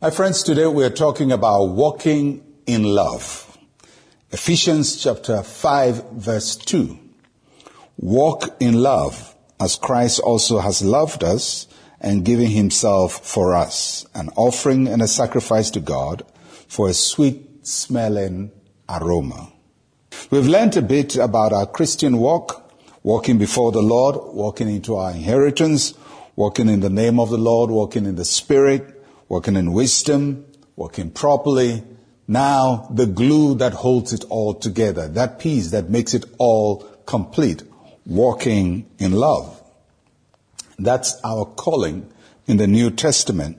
My friends, today we are talking about walking in love. Ephesians chapter 5 verse 2. Walk in love as Christ also has loved us and given himself for us, an offering and a sacrifice to God for a sweet smelling aroma. We've learned a bit about our Christian walk, walking before the Lord, walking into our inheritance, walking in the name of the Lord, walking in the Spirit, walking in wisdom, working properly. Now, the glue that holds it all together, that piece that makes it all complete, walking in love. That's our calling in the New Testament.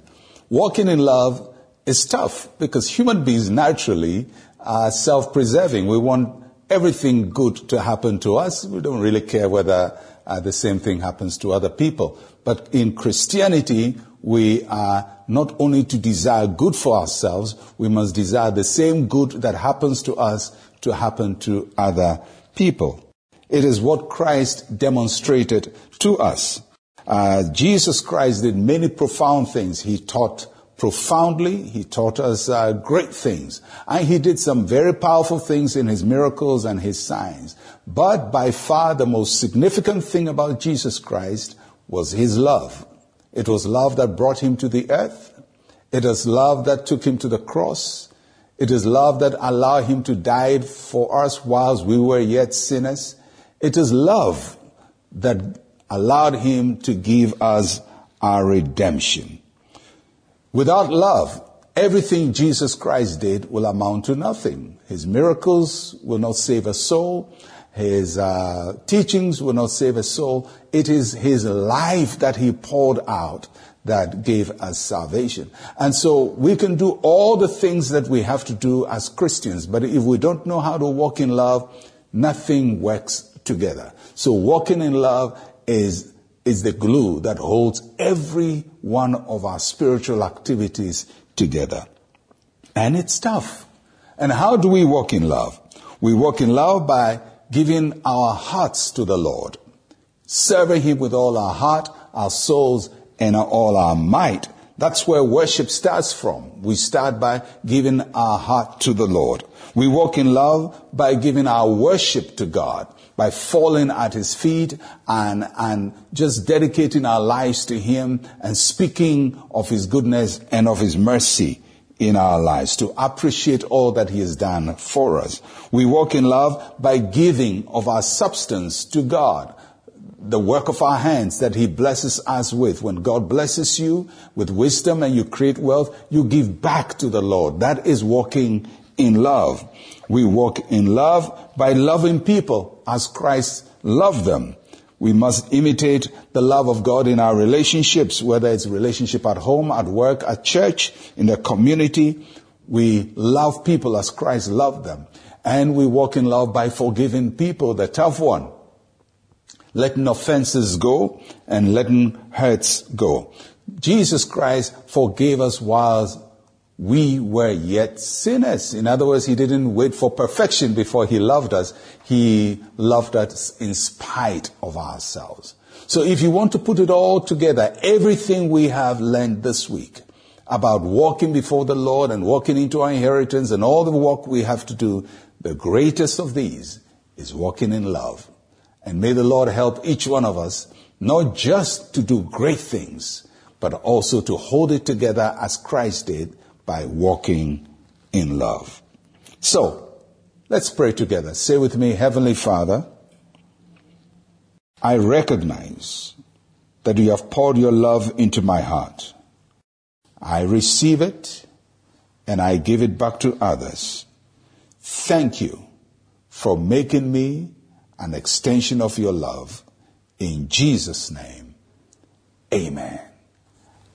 Walking in love is tough because human beings naturally are self-preserving. We want everything good to happen to us. We don't really care whether uh, the same thing happens to other people. But in Christianity, we are not only to desire good for ourselves, we must desire the same good that happens to us to happen to other people. It is what Christ demonstrated to us. Uh, Jesus Christ did many profound things. He taught profoundly. He taught us uh, great things. And he did some very powerful things in his miracles and his signs. But by far the most significant thing about Jesus Christ was his love. It was love that brought him to the earth. It is love that took him to the cross. It is love that allowed him to die for us whilst we were yet sinners. It is love that allowed him to give us our redemption. Without love, everything Jesus Christ did will amount to nothing. His miracles will not save a soul. His uh, teachings will not save a soul. It is his life that he poured out that gave us salvation. And so we can do all the things that we have to do as Christians, but if we don't know how to walk in love, nothing works together. So walking in love is, is the glue that holds every one of our spiritual activities together. And it's tough. And how do we walk in love? We walk in love by giving our hearts to the Lord, serving Him with all our heart, our souls, and all our might. That's where worship starts from. We start by giving our heart to the Lord. We walk in love by giving our worship to God by falling at his feet and, and just dedicating our lives to him and speaking of his goodness and of his mercy in our lives to appreciate all that he has done for us. We walk in love by giving of our substance to God the work of our hands that He blesses us with. When God blesses you with wisdom and you create wealth, you give back to the Lord. That is walking in love. We walk in love by loving people as Christ loved them. We must imitate the love of God in our relationships, whether it's relationship at home, at work, at church, in the community. We love people as Christ loved them. And we walk in love by forgiving people, the tough one. Letting offenses go and letting hurts go. Jesus Christ forgave us while we were yet sinners. In other words, he didn't wait for perfection before he loved us. He loved us in spite of ourselves. So if you want to put it all together, everything we have learned this week about walking before the Lord and walking into our inheritance and all the work we have to do, the greatest of these is walking in love. And may the Lord help each one of us not just to do great things, but also to hold it together as Christ did by walking in love. So, let's pray together. Say with me, Heavenly Father, I recognize that you have poured your love into my heart. I receive it and I give it back to others. Thank you for making me an extension of your love. In Jesus' name, amen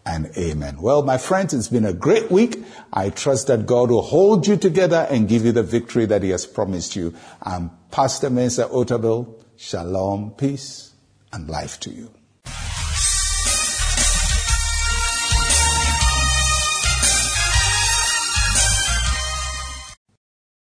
and amen. Well, my friends, it's been a great week. I trust that God will hold you together and give you the victory that He has promised you. I'm Pastor Mensa Otabil. Shalom, peace, and life to you.